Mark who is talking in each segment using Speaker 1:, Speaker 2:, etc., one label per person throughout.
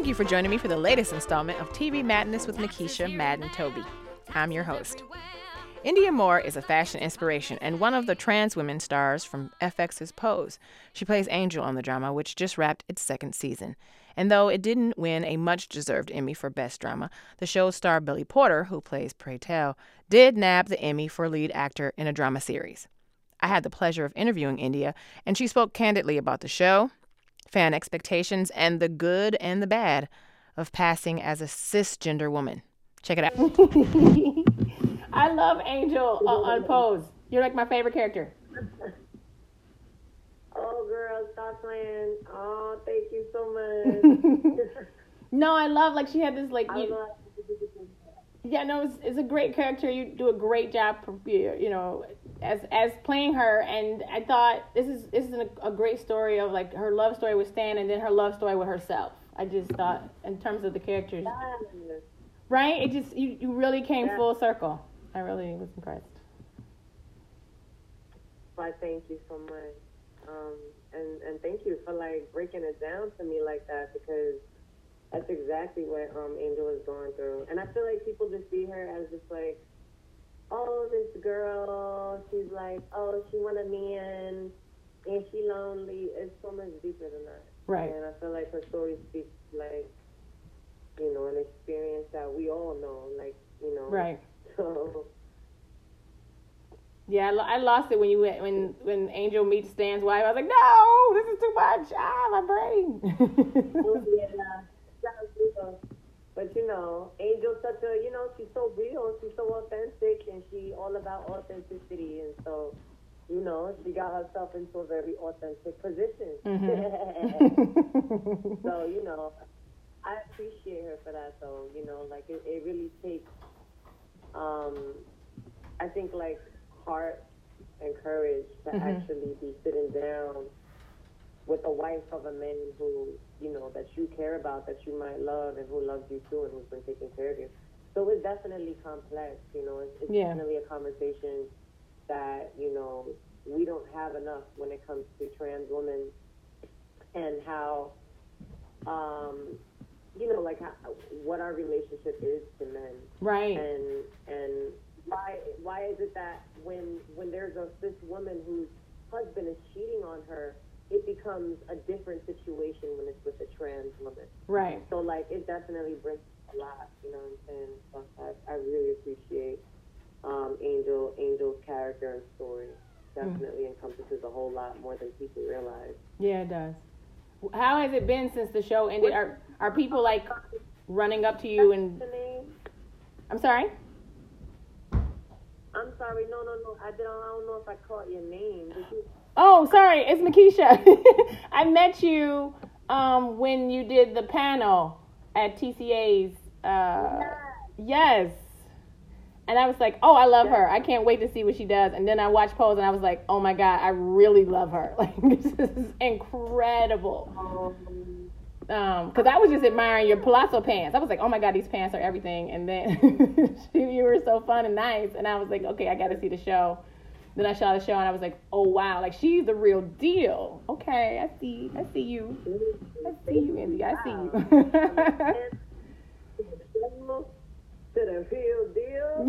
Speaker 1: Thank you for joining me for the latest installment of TV Madness with Mekeisha Madden Toby. I'm your host. Indya Moore is a fashion inspiration and one of the trans women stars from FX's Pose. She plays Angel on the drama, which just wrapped its second season. And though it didn't win a much deserved Emmy for Best Drama, the show's star Billy Porter, who plays Pray Tell, did nab the Emmy for lead actor in a drama series. I had the pleasure of interviewing Indya, and she spoke candidly about the show, fan expectations, and the good and the bad of passing as a cisgender woman. Check it out. I love Angel uh, on Pose. You're like my favorite character.
Speaker 2: Oh, girl, stop playing. Oh, thank you so much.
Speaker 1: no, I love like she had this like. You, yeah, no, it's, it's a great character. You do a great job, you know, as as playing her. And I thought this is this is a, a great story of like her love story with Stan, and then her love story with herself. I just thought in terms of the characters, right? It just you you really came yeah. full circle. I really was impressed.
Speaker 2: Why, thank you so much. Um, and, and thank you for like breaking it down to me like that because that's exactly what um, Angel is going through. And I feel like people just see her as just like, oh, this girl, she's like, oh, she want a man and she lonely. It's so much deeper than that.
Speaker 1: Right.
Speaker 2: And I feel like her story speaks like, you know, an experience that we all know, like, you know.
Speaker 1: Right. So yeah, I, lost it when you went when when Angel meets Stan's wife. I was like, no, this is too much. Ah, my brain.
Speaker 2: but you know, Angel's such a you know she's so real, she's so authentic, and she all about authenticity, and so you know she got herself into a very authentic position. Mm-hmm. so you know, I appreciate her for that though. You know, like it, it really takes. Um, I think like heart and courage to mm-hmm. actually be sitting down with a wife of a man who, you know, that you care about, that you might love, and who loves you too, and who's been taking care of you. So it's definitely complex, you know. It's, it's yeah. definitely a conversation that you know we don't have enough when it comes to trans women and how, um, you know, like how, what our relationship is to men,
Speaker 1: right?
Speaker 2: And and why why is it that when when there's a this woman whose husband is cheating on her, it becomes a different situation when it's with a trans woman.
Speaker 1: Right.
Speaker 2: So like it definitely brings a lot, you know what I'm saying? So I, I really appreciate um, Angel Angel's character and story. Definitely mm encompasses a whole lot more than people realize.
Speaker 1: Yeah, it does. How has it been since the show ended? Are are people like running up to you and? I'm sorry.
Speaker 2: I'm sorry. No, no, no. I didn't. I don't know if I caught your name. Did you?
Speaker 1: Oh, sorry. It's Mekeisha. I met you um, when you did the panel at TCA's. Uh, yes. And I was like, oh, I love her. I can't wait to see what she does. And then I watched Pose and I was like, oh my God, I really love her. Like, this is incredible. Um, because I was just admiring your palazzo pants. I was like, oh my god, these pants are everything. And then you were so fun and nice, and I was like, okay, I got to see the show. Then I saw the show and I was like, oh wow, like she's the real deal. Okay, I see, I see you, I see you, Andy, I see you.
Speaker 2: to the real deal.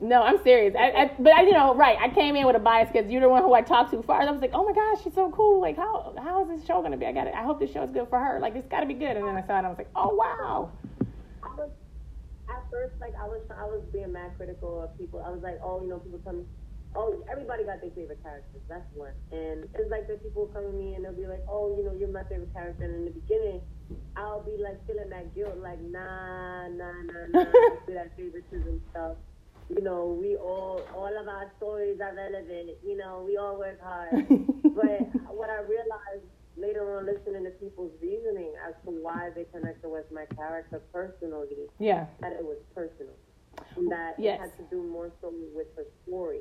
Speaker 1: No, I'm serious. I, I, but I, you know, right? I came in with a bias because you're the one who I talked to first. I was like, oh my gosh, she's so cool. Like, how how is this show gonna be? I got it. I hope this show is good for her. Like, it's got to be good. And then I saw it, and I was like, oh wow.
Speaker 2: I was at first like I was I was being mad critical of people. I was like, oh, you know, people tell me. Oh, everybody got their favorite characters. That's one. And it's like that people come to me and they'll be like, oh, you know, you're my favorite character. And in the beginning, I'll be like feeling that guilt, like nah, nah, nah, nah, that favoritism stuff. You know, we all, all of our stories are relevant. You know, we all work hard. but what I realized later on, listening to people's reasoning as to why they connected with my character personally,
Speaker 1: yeah,
Speaker 2: that it was personal, and that
Speaker 1: yes.
Speaker 2: it had to do more so with her story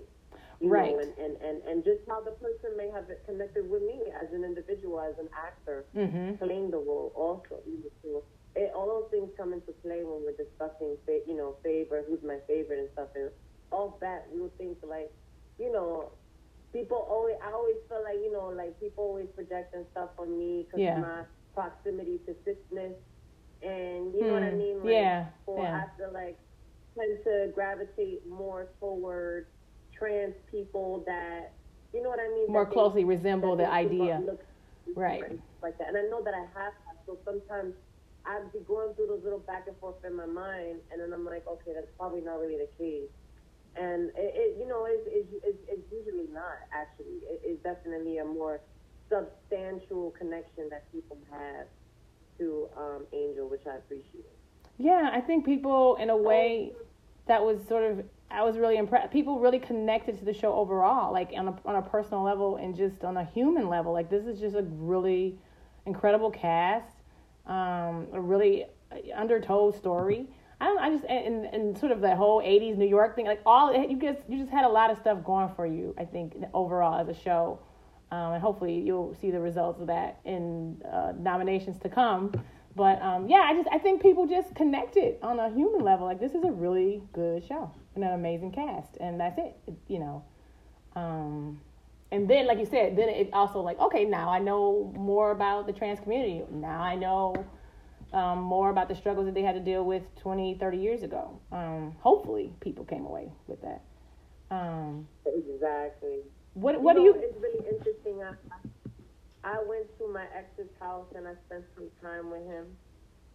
Speaker 1: right.
Speaker 2: Know, and, and, and, and just how the person may have connected with me as an individual, as an actor,
Speaker 1: mm-hmm.
Speaker 2: playing the role also. it, all those things come into play when we're discussing, you know, favorite, who's my favorite and stuff. And all that, we would think like, you know, people always, I always feel like you know, like people always projecting stuff on me because
Speaker 1: Yeah.
Speaker 2: of my proximity to cisness, and you know what I
Speaker 1: Hmm.
Speaker 2: mean. Like,
Speaker 1: Yeah,
Speaker 2: Or
Speaker 1: yeah.
Speaker 2: I feel like tend to gravitate more toward trans people that, you know what I mean.
Speaker 1: More
Speaker 2: that they-
Speaker 1: closely resemble the
Speaker 2: they
Speaker 1: idea. Right.
Speaker 2: like that. And I know that I have that. So sometimes I'd be going through those little back and forth in my mind, and then I'm like, okay, that's probably not really the case. And it, it you know, it's, it's, it's, it's usually not actually. It, it's definitely a more substantial connection that people have to um, Angel, which I appreciate.
Speaker 1: Yeah, I think people in a way that was sort of I was really impressed. People really connected to the show overall, like on a on a personal level and just on a human level. Like this is just a really incredible cast, um, a really undertold story. I don't. I just and, and sort of that whole '80s New York thing, like all you just you just had a lot of stuff going for you. I think overall as a show, um, and hopefully you'll see the results of that in uh, nominations to come. But um, yeah, I just I think people just connected on a human level. Like this is a really good show and an amazing cast, and that's it. it you know, um, and then like you said, then it also like okay, now I know more about the trans community. Now I know um, more about the struggles that they had to deal with 20, 30 years ago. Um, hopefully, people came away with that. Um,
Speaker 2: Exactly.
Speaker 1: what what
Speaker 2: you
Speaker 1: do
Speaker 2: know,
Speaker 1: you?
Speaker 2: It's really interesting. I, I went to my ex's house and I spent some time with him.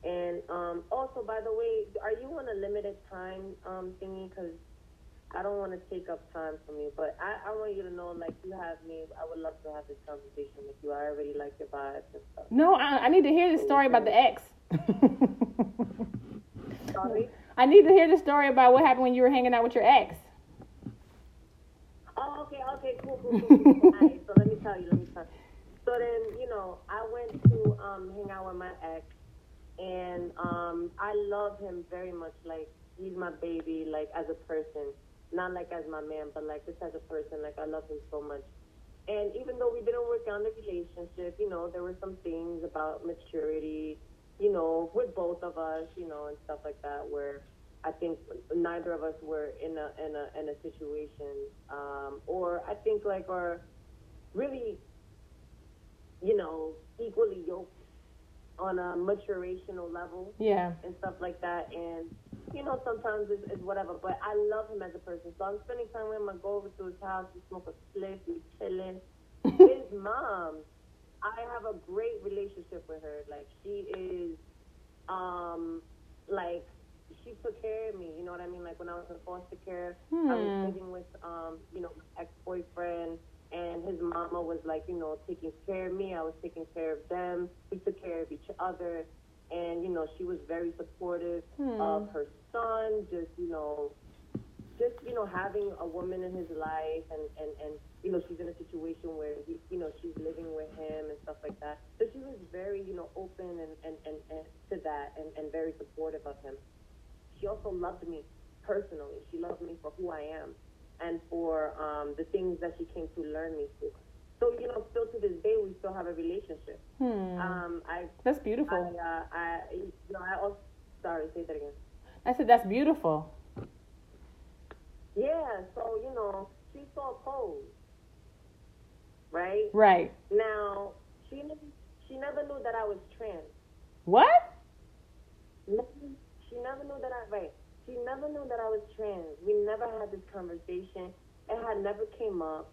Speaker 2: And um, also, by the way, are you on a limited time um, thingy? Because I don't want to take up time from you, but I, I want you to know, like, you have me. I would love to have this conversation with you. I already like your vibes and stuff.
Speaker 1: No, I, I need to hear the story about the ex.
Speaker 2: Sorry.
Speaker 1: I need to hear the story about what happened when you were hanging out with your ex.
Speaker 2: Oh, okay, okay, cool, cool, cool. cool. Right, so let me tell you, let me tell you. So then, you know, I went to um, hang out with my ex, and um, I love him very much. Like, he's my baby, like, as a person. Not like as my man, but like, just as a person. Like, I love him so much. And even though we didn't work on the relationship, you know, there were some things about maturity, you know, with both of us, you know, and stuff like that, where I think neither of us were in a in a in a situation, um, or I think like are really, you know, equally yoked on a maturational level
Speaker 1: Yeah.
Speaker 2: and stuff like that. And you know, sometimes it's, it's whatever. But I love him as a person, so I'm spending time with him. I go over to his house, we smoke a spliff, we chilling. his mom, I have a great relationship with her. Like she is, um, like she took care of me. You know what I mean? Like when I was in foster care, I
Speaker 1: Hmm.
Speaker 2: was living with, um, you know, my ex-boyfriend. And his mama was like, you know, taking care of me. I was taking care of them. We took care of each other and you know she was very supportive
Speaker 1: Hmm.
Speaker 2: of her son just you know just you know having a woman in his life and and and you know she's in a situation where he, you know she's living with him and stuff like that so she was very you know open and and and, and to that and and very supportive of him she also loved me personally she loved me for who i am and for um the things that she came to learn me through so you know still to this day we still have a relationship
Speaker 1: Hmm.
Speaker 2: um i
Speaker 1: That's beautiful.
Speaker 2: I, uh, I, you know, I also, sorry, say that again.
Speaker 1: I said that's beautiful.
Speaker 2: Yeah, so, you know, she saw pose, right?
Speaker 1: Right.
Speaker 2: Now, she, never- she never knew that I was trans.
Speaker 1: What?
Speaker 2: She never knew that I, right, she never knew that I was trans. We never had this conversation. It had never came up.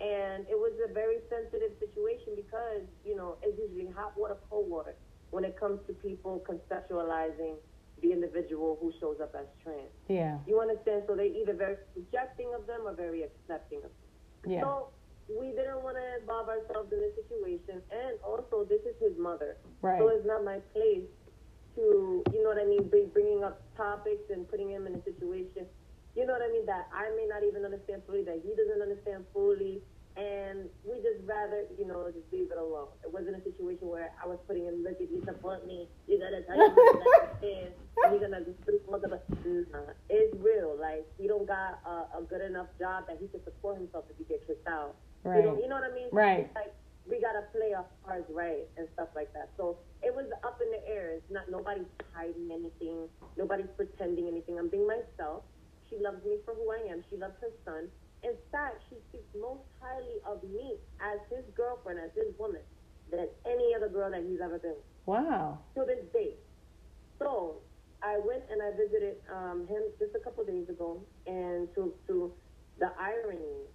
Speaker 2: And it was a very sensitive situation because, you know, it's usually hot water, cold water when it comes to people conceptualizing the individual who shows up as trans.
Speaker 1: Yeah.
Speaker 2: You understand? So they're either very rejecting of them or very accepting of them.
Speaker 1: Yeah.
Speaker 2: So we didn't want to involve ourselves in this situation. And also, this is his mother.
Speaker 1: Right.
Speaker 2: So it's not my place to, you know what I mean, be bringing up topics and putting him in a situation, you know what I mean, that I may not even understand fully, that he doesn't understand fully. And we just rather, you know, just leave it alone. It wasn't a situation where I was putting him, look, if you support me, you gotta tell me what I understand. And you're gonna just do all the, nah, it's real. Like, he don't got a, a good enough job that he can support himself if he get kicked out. You know,
Speaker 1: Right.
Speaker 2: you know what I mean?
Speaker 1: Right.
Speaker 2: It's like we gotta play our cards right and stuff like that. So it was up in the air. It's not nobody's hiding anything. Nobody's pretending anything. I'm being myself. She loves me for who I am. She loves her son. In fact, she speaks most highly of me as his girlfriend, as his woman, than any other girl that he's ever been with.
Speaker 1: Wow.
Speaker 2: To this day. So I went and I visited um, him just a couple days ago, and to to the irony,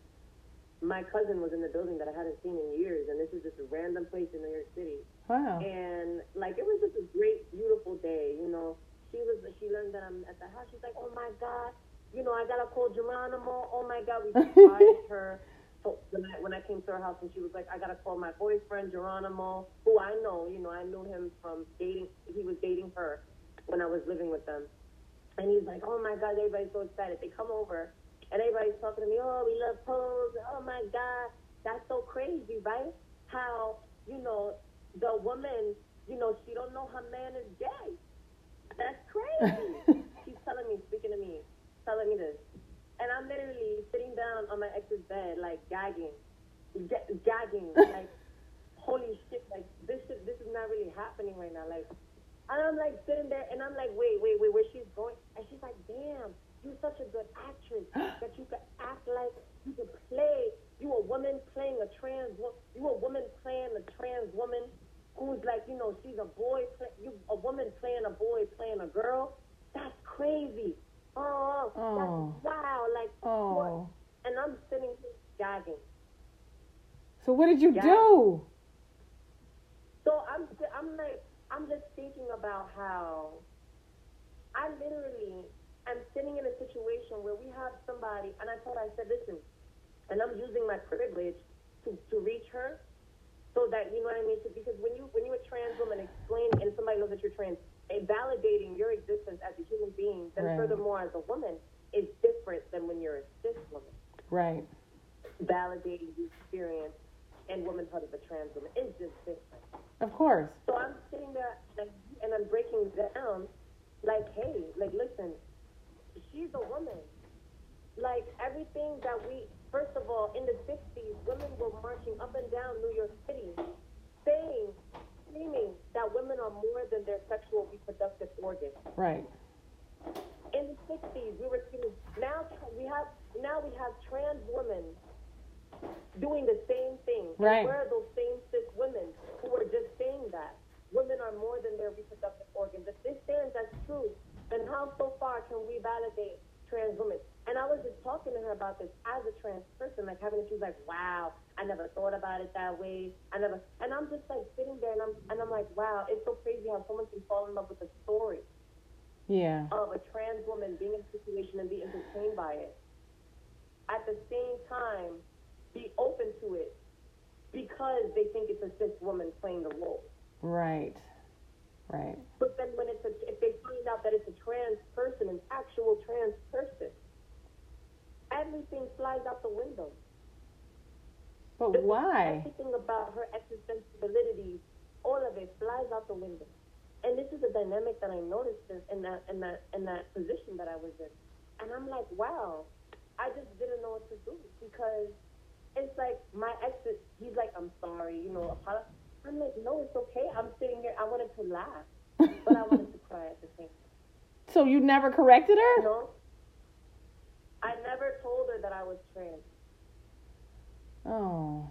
Speaker 2: my cousin was in the building that I hadn't seen in years, and this is just a random place in New York City.
Speaker 1: Wow.
Speaker 2: And like it was just a great, beautiful day. You know, she was she learned that I'm at the house. She's like, oh my god, you know, I gotta call Geronimo. Oh my god, we surprised her. So when I, when I came to her house and she was like, I gotta call my boyfriend Geronimo, who I know. You know, I knew him from dating. He was dating her when I was living with them. And he's like, oh my god, everybody's so excited. They come over and everybody's talking to me. Oh, we love Pose. Oh my god, that's so crazy, right? How you know the woman, you know, she don't know her man is gay. That's crazy. She's telling me, speaking to me, telling me this. And I'm literally sitting down on my ex's bed, like gagging, ga- gagging, like, holy shit, like, this shit, this is not really happening right now. Like, and I'm like sitting there and I'm like, wait, wait, wait, where she's going? And she's like, damn, you're such a good actress that you could act like you could play. You a woman playing a trans woman. You a woman playing a trans woman who's like, you know, she's a boy, play, you a woman playing a boy playing a girl. That's crazy. Oh,
Speaker 1: Oh.
Speaker 2: that's wow. Like,
Speaker 1: Oh.
Speaker 2: what? And I'm sitting here gagging.
Speaker 1: So what did you do?
Speaker 2: So I'm, I'm like, I'm just thinking about how I literally am sitting in a situation where we have somebody, and I told her, I said, listen, and I'm using my privilege to, to reach her so that, you know what I mean? So, because when you, when you're a trans woman explaining, and somebody knows that you're trans, Eh, validating your existence as a human being, then
Speaker 1: Right.
Speaker 2: furthermore as a woman, is different than when you're a cis woman
Speaker 1: Right.
Speaker 2: validating the experience and womanhood of a trans woman. is just different.
Speaker 1: Of course.
Speaker 2: So I'm sitting there like, and I'm breaking down, like, hey, like, listen, she's a woman. Like everything that we, first of all, in the '60s, women were marching up and down New York City, saying, that women are more than their sexual reproductive organs.
Speaker 1: Right.
Speaker 2: In the '60s, we were seeing now we have now we have trans women doing the same thing. And
Speaker 1: Right.
Speaker 2: where are those same cis women who are just saying that women are more than their reproductive organs? If this stands as true, then how so far can we validate trans women? And I was just talking to her about this as a trans person, like having, she was like, "Wow, I never thought about it that way. I never." And I'm just like sitting there, and I'm and I'm like, "Wow, it's so crazy how someone can fall in love with a story."
Speaker 1: Yeah.
Speaker 2: of a trans woman being in a situation and be entertained by it. At the same time, be open to it because they think it's a cis woman playing the role.
Speaker 1: Right. Right.
Speaker 2: But then when it's a, if they find out that it's a trans person, an actual trans person, everything flies out the window.
Speaker 1: But why?
Speaker 2: Everything about her existential validity, all of it flies out the window. And this is a dynamic that I noticed in, in that in that in that position that I was in. And I'm like, wow, I just didn't know what to do because it's like my ex he's like, I'm sorry, you know, apologize. I'm like, no, it's okay. I'm sitting here. I wanted to laugh, but I wanted to cry at the same time.
Speaker 1: So you never corrected her?
Speaker 2: know, I never told her that I was trans.
Speaker 1: Oh.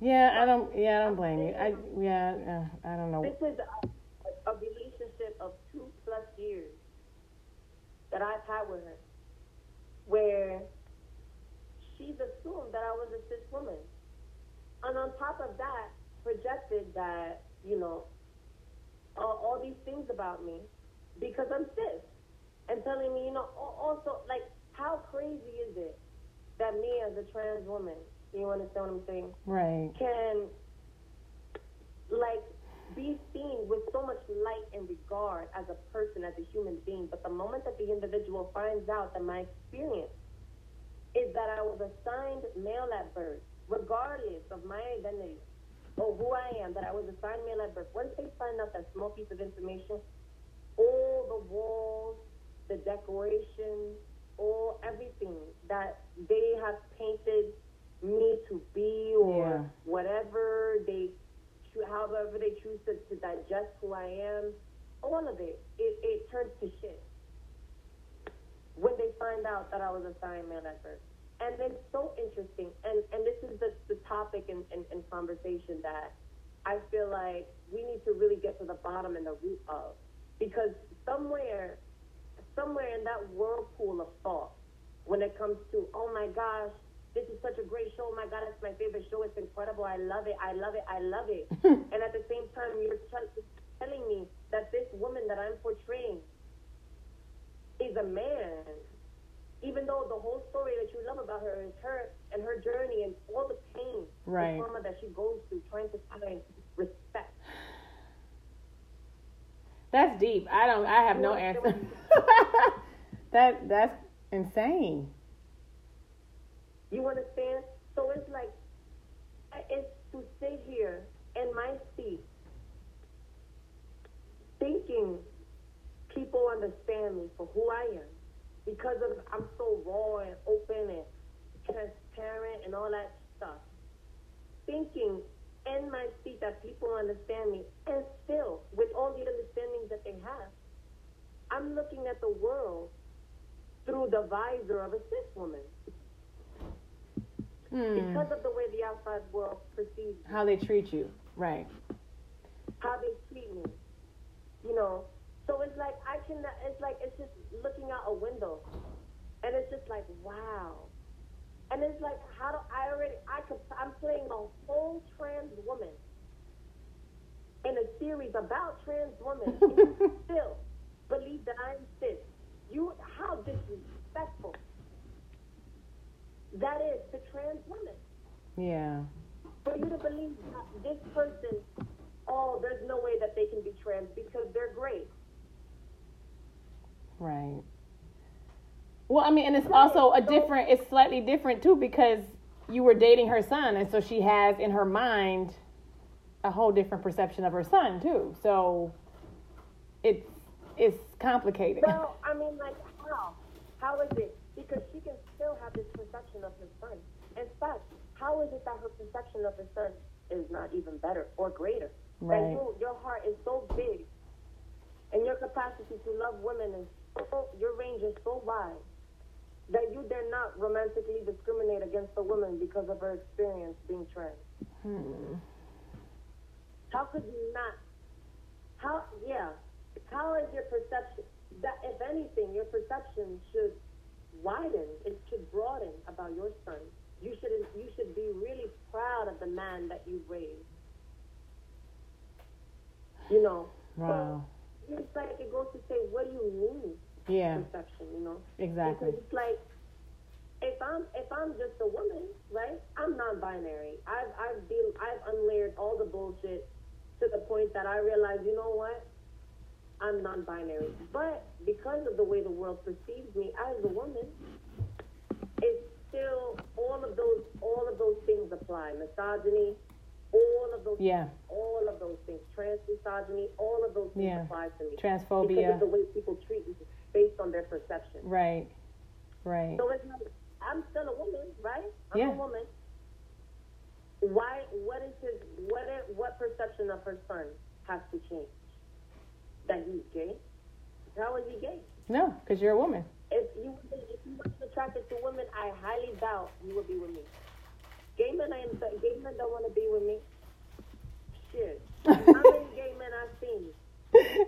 Speaker 1: Yeah, I don't. Yeah, I don't blame you. I yeah, uh, I don't know.
Speaker 2: This is a, a relationship of two plus years that I've had with her, where she's assumed that I was a cis woman, and on top of that, projected that you know all, all these things about me because I'm cis, and telling me you know also like how crazy is it that me as a trans woman, you understand what I'm saying?
Speaker 1: Right.
Speaker 2: can like be seen with so much light and regard as a person, as a human being. But the moment that the individual finds out that my experience is that I was assigned male at birth, regardless of my identity or who I am, that I was assigned male at birth, once they find out that small piece of information, all the walls, the decorations, all everything that they have painted me to be or
Speaker 1: Yeah.
Speaker 2: whatever they however they choose to, to digest who I am, all of it, it, it turns to shit when they find out that I was assigned male at birth. and it's so interesting. And and this is the, the topic in, in, in conversation that I feel like we need to really get to the bottom and the root of. Because somewhere somewhere in that whirlpool of thought, when it comes to, oh my gosh, this is such a great show. Oh my God, it's my favorite show. It's incredible. I love it. I love it. I love it. and at the same time, you're telling me that this woman that I'm portraying is a man even though the whole story that you love about her is her and her journey and all the pain, right. the trauma that she goes through, trying to find respect.
Speaker 1: That's deep. I don't. I have no answer. that that's insane.
Speaker 2: You understand? So it's like it's to sit here in my seat, thinking people understand me for who I am because of I'm so raw and open and transparent and all that stuff. Thinking in my seat that people understand me, and still, with all the understandings that they have, I'm looking at the world through the visor of a cis woman. Hmm. Because of the way the outside world perceives
Speaker 1: How they treat you, right.
Speaker 2: How they treat me. You know, so it's like I can. It's like it's just looking out a window, and it's just like wow. And it's like how do I already? I could. I'm playing a whole trans woman in a series about trans women. you still believe that I'm cis. You how disrespectful that is to trans women.
Speaker 1: Yeah.
Speaker 2: For you to believe that this person, oh, there's no way that they can be trans because they're great.
Speaker 1: Right. Well, I mean, and it's also a different, it's slightly different too because you were dating her son, and so she has in her mind a whole different perception of her son too. So it's it's complicated.
Speaker 2: Well, I mean, like how? How is it? Because she can still have this perception of her son. In fact, how is it that her perception of her son is not even better or greater? Right. That you, your heart is so big, and your capacity to love women is so, your range is so wide that you dare not romantically discriminate against a woman because of her experience being trans. Hmm. How could you not? How, yeah, how is your perception? That if anything, your perception should widen. It should broaden about your son. You should you should be really proud of the man that you raised. You know.
Speaker 1: Wow.
Speaker 2: So it's like it goes to say, what do you mean?
Speaker 1: Yeah.
Speaker 2: perception, you know?
Speaker 1: Exactly.
Speaker 2: Because it's like if I'm if I'm just a woman, right? I'm non-binary. I've I've deal I've unlayered all the bullshit to the point that I realize, you know what? I'm non-binary. But because of the way the world perceives me as a woman, it's still all of those all of those things apply. Misogyny, all of those
Speaker 1: yeah.
Speaker 2: all of those things. Trans misogyny, all of those things yeah. apply to me.
Speaker 1: Transphobia.
Speaker 2: Because of the way people treat me based on their perception.
Speaker 1: Right. Right.
Speaker 2: So it's like I'm still a woman, right? I'm
Speaker 1: yeah.
Speaker 2: a woman. Why? What is his? What? What perception of her son has to change? That he's gay? How is he gay?
Speaker 1: No, because you're a woman.
Speaker 2: If you if you wasn't attracted to women, I highly doubt you would be with me. Gay men, I am. Gay men don't want to be with me. Shit. How many gay men I've seen?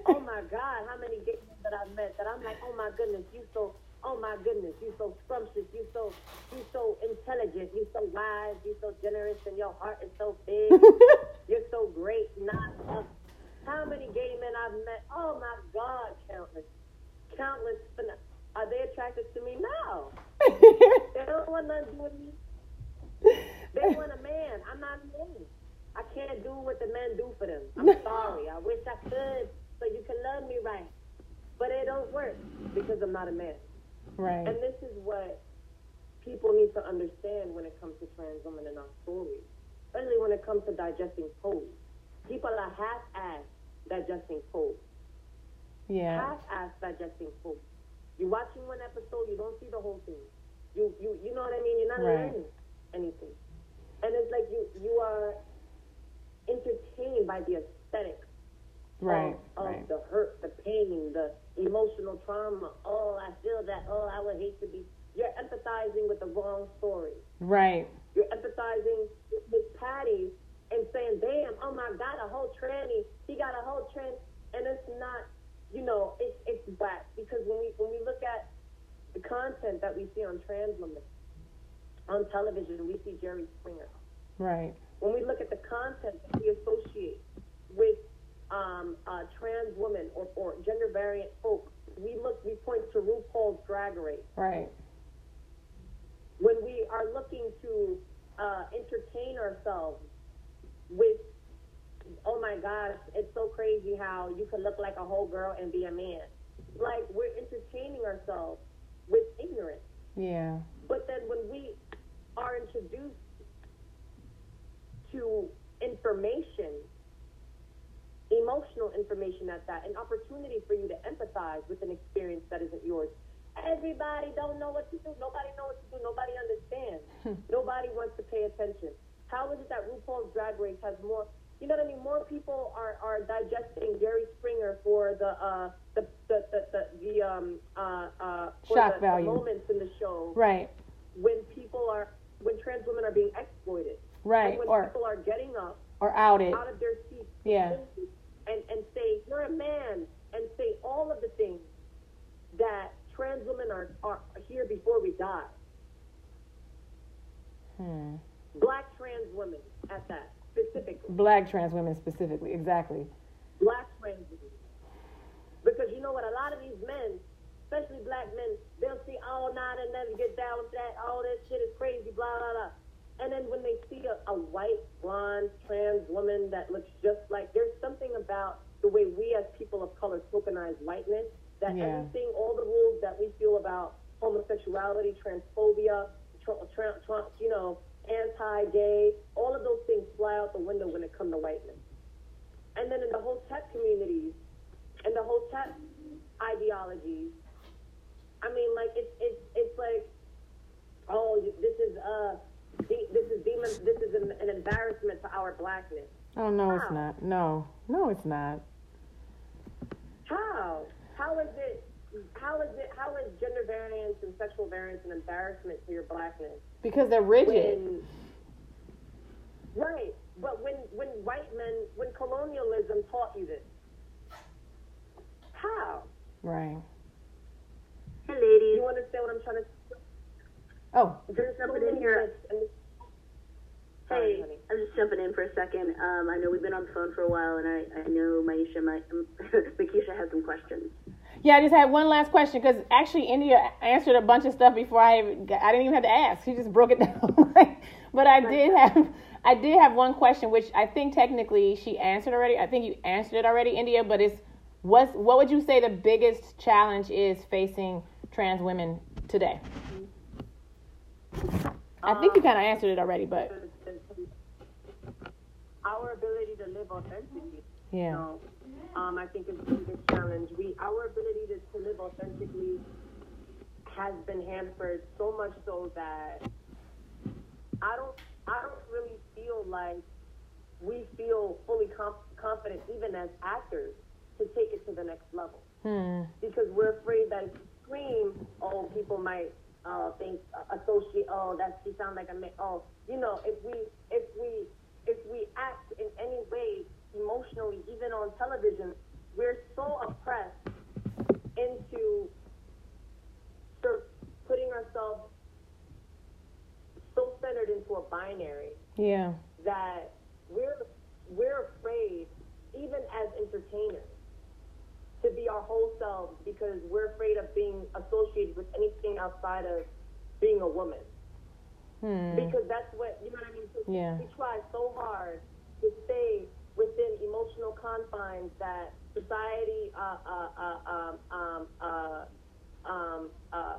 Speaker 2: Oh my God, how many gay men that I've met that I'm like, oh my goodness, you so, oh my goodness, you so scrumptious, you so, you so intelligent, you so wise, you so generous, and your heart is so big. You're so great. Not uh, how many gay men I've met? Oh my God, countless, countless. Are they attracted to me? No. they don't want nothing to do with me. They want a man. I'm not a man. I can't do what the men do for them. I'm sorry. I wish I could so you can love me right. But it don't work because I'm not a man.
Speaker 1: Right.
Speaker 2: And this is what people need to understand when it comes to trans women in our stories, especially when it comes to digesting pose. People are half-assed digesting pose.
Speaker 1: Yeah.
Speaker 2: Half-assed digesting pose. You're watching one episode, you don't see the whole thing. You you you know what I mean? You're not right. learning anything. And it's like you you are entertained by the aesthetic
Speaker 1: right,
Speaker 2: of,
Speaker 1: right.
Speaker 2: the hurt, the pain, the emotional trauma. Oh, I feel that. Oh, I would hate to be. You're empathizing with the wrong story.
Speaker 1: Right.
Speaker 2: You're empathizing with Patty and saying, "Damn, oh my God, a whole tranny. He got a whole trans," and it's not. You know, it's it's whack because when we when we look at the content that we see on trans women on television, we see Jerry Springer.
Speaker 1: Right.
Speaker 2: When we look at the content that we associate with um, uh, trans women or, or gender variant folk, we look we point to RuPaul's Drag Race.
Speaker 1: Right.
Speaker 2: When we are looking to uh, entertain ourselves with, oh my gosh, it's so crazy how you can look like a whole girl and be a man. Like we're entertaining ourselves with ignorance.
Speaker 1: Yeah.
Speaker 2: But then when we are introduced to information, emotional information at that, an opportunity for you to empathize with an experience that isn't yours. Everybody don't know what to do. Nobody knows what to do. Nobody understands. Nobody wants to pay attention. How is it that RuPaul's Drag Race has more? You know what I mean? More people are, are digesting Jerry Springer for the uh, the the the, the, the um uh, uh for
Speaker 1: Shock
Speaker 2: the,
Speaker 1: value.
Speaker 2: the moments in the show
Speaker 1: Right.
Speaker 2: when people are when trans women are being exploited.
Speaker 1: Right.
Speaker 2: And when
Speaker 1: Or
Speaker 2: people are getting up
Speaker 1: or outed.
Speaker 2: out of their seats
Speaker 1: Yeah.
Speaker 2: and, and say, You're a man and say all of the things that trans women are, are here before we die.
Speaker 1: Hmm.
Speaker 2: Black trans women at that specifically.
Speaker 1: Black trans women specifically. Exactly.
Speaker 2: Black trans women. Because you know what, a lot of these men, especially black men, see, oh nah, they never get down with that, all that shit is crazy, blah blah blah. And then when they see a, a white, blonde, trans woman that looks just like, there's something about the way we as people of color tokenize whiteness that
Speaker 1: Yeah.
Speaker 2: everything, all the rules that we feel about homosexuality, transphobia, tr- tra- tra- you know, anti-gay, all of those things fly out the window when it comes to whiteness. And then in the whole tech communities and the whole tech ideologies, I mean, like it's it's it's like, oh, this is uh, de- this is demon, this is an, an embarrassment to our blackness.
Speaker 1: Oh no, it's not. No. No, it's not.
Speaker 2: How? How is it? How is it? How is gender variance and sexual variance an embarrassment to your blackness?
Speaker 1: Because they're rigid.
Speaker 2: When, right, but when when white men, when colonialism taught you this, how?
Speaker 1: Right.
Speaker 3: Hey,
Speaker 2: Do
Speaker 3: ladies.
Speaker 2: you understand what I'm trying to?
Speaker 1: Oh.
Speaker 2: There's so
Speaker 3: jumping in here.
Speaker 2: myths and- Sorry,
Speaker 3: Hey,
Speaker 2: honey.
Speaker 3: I'm just jumping in for a second. Um, I know we've been on the phone for a while, and I, I know Maisha, my, Mekeisha has some questions.
Speaker 1: Yeah, I just had one last question because actually Indya answered a bunch of stuff before I got, I didn't even have to ask. She just broke it down. but I did have I did have one question which I think technically she answered already. I think you answered it already, Indya. But it's what's what would you say the biggest challenge is facing trans women today? I think you kind of answered it already, but
Speaker 2: our ability to live authentically. You
Speaker 1: yeah,
Speaker 2: know, um, I think is the biggest challenge. We our ability to, to live authentically has been hampered so much so that I don't I don't really feel like we feel fully com- confident even as actors to take it to the next level
Speaker 1: hmm.
Speaker 2: because we're afraid that if scream, oh, people might uh, think uh, associate. Oh, that she sound like a man. Oh, you know, if we if we if we act in any way emotionally, even on television, we're so oppressed into sort of putting ourselves so centered into a binary
Speaker 1: yeah,
Speaker 2: that we're we're afraid, even as entertainers, to be our whole selves because we're afraid of being associated with anything outside of being a woman.
Speaker 1: hmm.
Speaker 2: Because that's what you know what I mean. So
Speaker 1: Yeah.
Speaker 2: We try so hard to stay within emotional confines that society uh, uh, uh, um, um, uh, um, uh,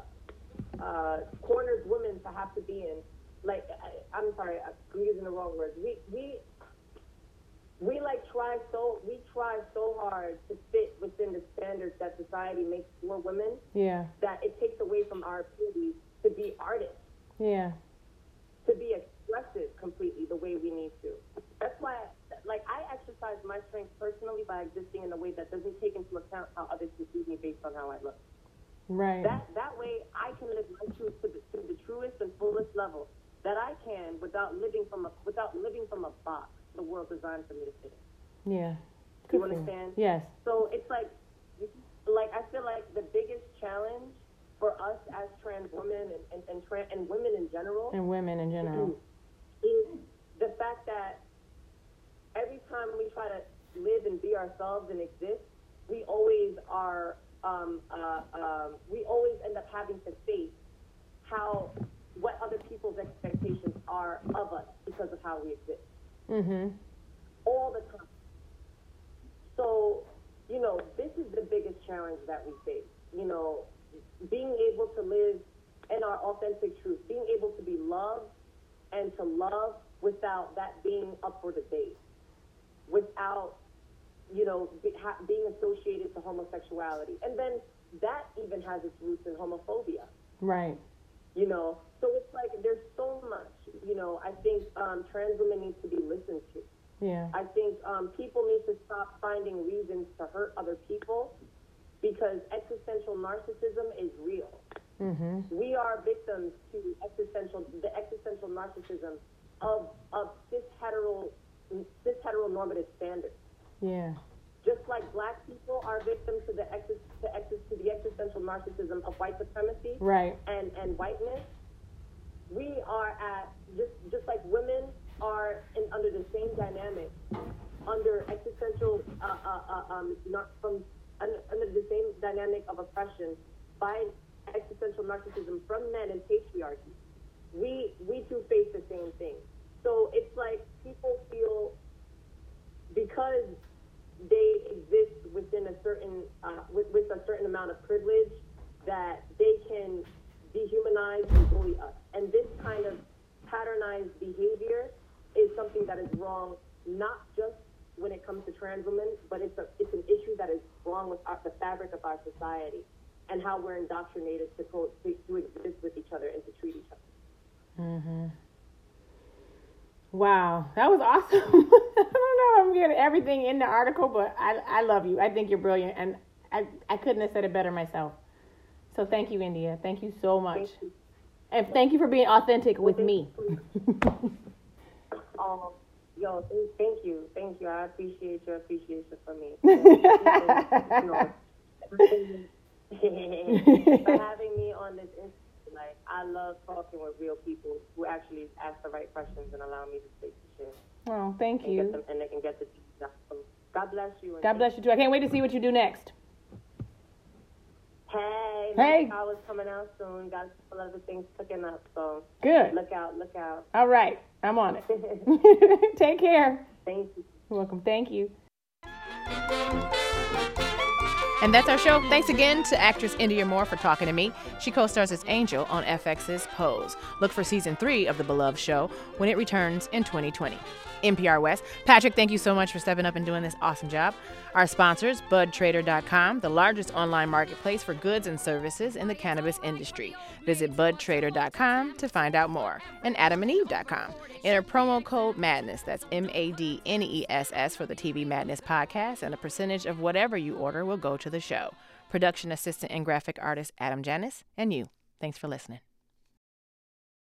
Speaker 2: uh, corners women to have to be in. Like, I, I'm sorry, I'm using the wrong words. We we we like try so we try so hard to fit within the standards that society makes for women
Speaker 1: yeah,
Speaker 2: that it takes away from our ability to be artists
Speaker 1: yeah,
Speaker 2: to be expressive completely the way we need to. That's why, like, I exercise my strength personally by existing in a way that doesn't take into account how others perceive me based on how I look.
Speaker 1: right.
Speaker 2: That that way, I can live my truth to the, to the truest and fullest level that I can without living from a without living from a box the world designed for me to fit in.
Speaker 1: Yeah.
Speaker 2: Good you understand?
Speaker 1: Yes.
Speaker 2: So it's like, like I feel like the biggest challenge for us as trans women and and, and, trans, and women in general
Speaker 1: and women in general
Speaker 2: is the fact that every time we try to live and be ourselves and exist, we always are um, uh, um, we always end up having to face how what other people's expectations are of us because of how we exist.
Speaker 1: Mm-hmm.
Speaker 2: All the time. So, you know, this is the biggest challenge that we face. You know, being able to live in our authentic truth, being able to be loved and to love without that being up for debate, without you know, be, ha, being associated to homosexuality. And then that even has its roots in homophobia.
Speaker 1: Right.
Speaker 2: You know, so it's like there's so much, you know, I think um, trans women need to be.
Speaker 1: Yeah.
Speaker 2: I think um, people need to stop finding reasons to hurt other people because existential narcissism is real.
Speaker 1: Mm-hmm.
Speaker 2: We are victims to existential, the existential narcissism of, of cis hetero, cis heteronormative standards.
Speaker 1: Yeah.
Speaker 2: Just like black people are victims to the ex- to, ex- to the existential narcissism of white supremacy
Speaker 1: right.
Speaker 2: and, and whiteness, we are at just just like women are in, under the same dynamic, under existential uh, uh, uh, um, not from under, the same dynamic of oppression by existential narcissism from men and patriarchy. We we too face the same thing. So it's like people feel because they exist within a certain uh, with, with a certain amount of privilege that they can dehumanize and bully us. And this kind of patternized behavior is something that is wrong, not just when it comes to trans women, but it's a it's an issue that is wrong with our, the fabric of our society and how we're indoctrinated to, co- to, to exist with each other and to treat each other.
Speaker 1: Mm-hmm. Wow, that was awesome. I don't know if I'm getting everything in the article, but I, I love you. I think you're brilliant, and I, I couldn't have said it better myself. So thank you, Indya. Thank you so much.
Speaker 2: You.
Speaker 1: And thank you for being authentic with me.
Speaker 2: um, yo, thank you. Thank you. I appreciate your appreciation for me. for having me on this interview, like I love talking with real people who actually ask the right questions and allow me to speak to shit.
Speaker 1: Well, thank you.
Speaker 2: Get them, and they can get the God bless you.
Speaker 1: God bless you too. I can't wait to see what you do next.
Speaker 2: Hey,
Speaker 1: hey.
Speaker 2: I was coming out soon. Got a couple other things cooking up, so
Speaker 1: good.
Speaker 2: Look out, look out.
Speaker 1: All right, I'm on it. Take care.
Speaker 2: Thank you.
Speaker 1: You're welcome. Thank you. And that's our show. Thanks again to actress Indya Moore for talking to me. She co stars as Angel on FX's Pose. Look for season three of the beloved show when it returns in 2020. NPR West. Patrick, thank you so much for stepping up and doing this awesome job. Our sponsors, budtrader.com, the largest online marketplace for goods and services in the cannabis industry. Visit budtrader.com to find out more. And adamandeve.com. Enter promo code MADNESS, that's M A D N E S S, for the TV Madness podcast, and a percentage of whatever you order will go to the show. Production assistant and graphic artist Adam Janis, and you. Thanks for listening.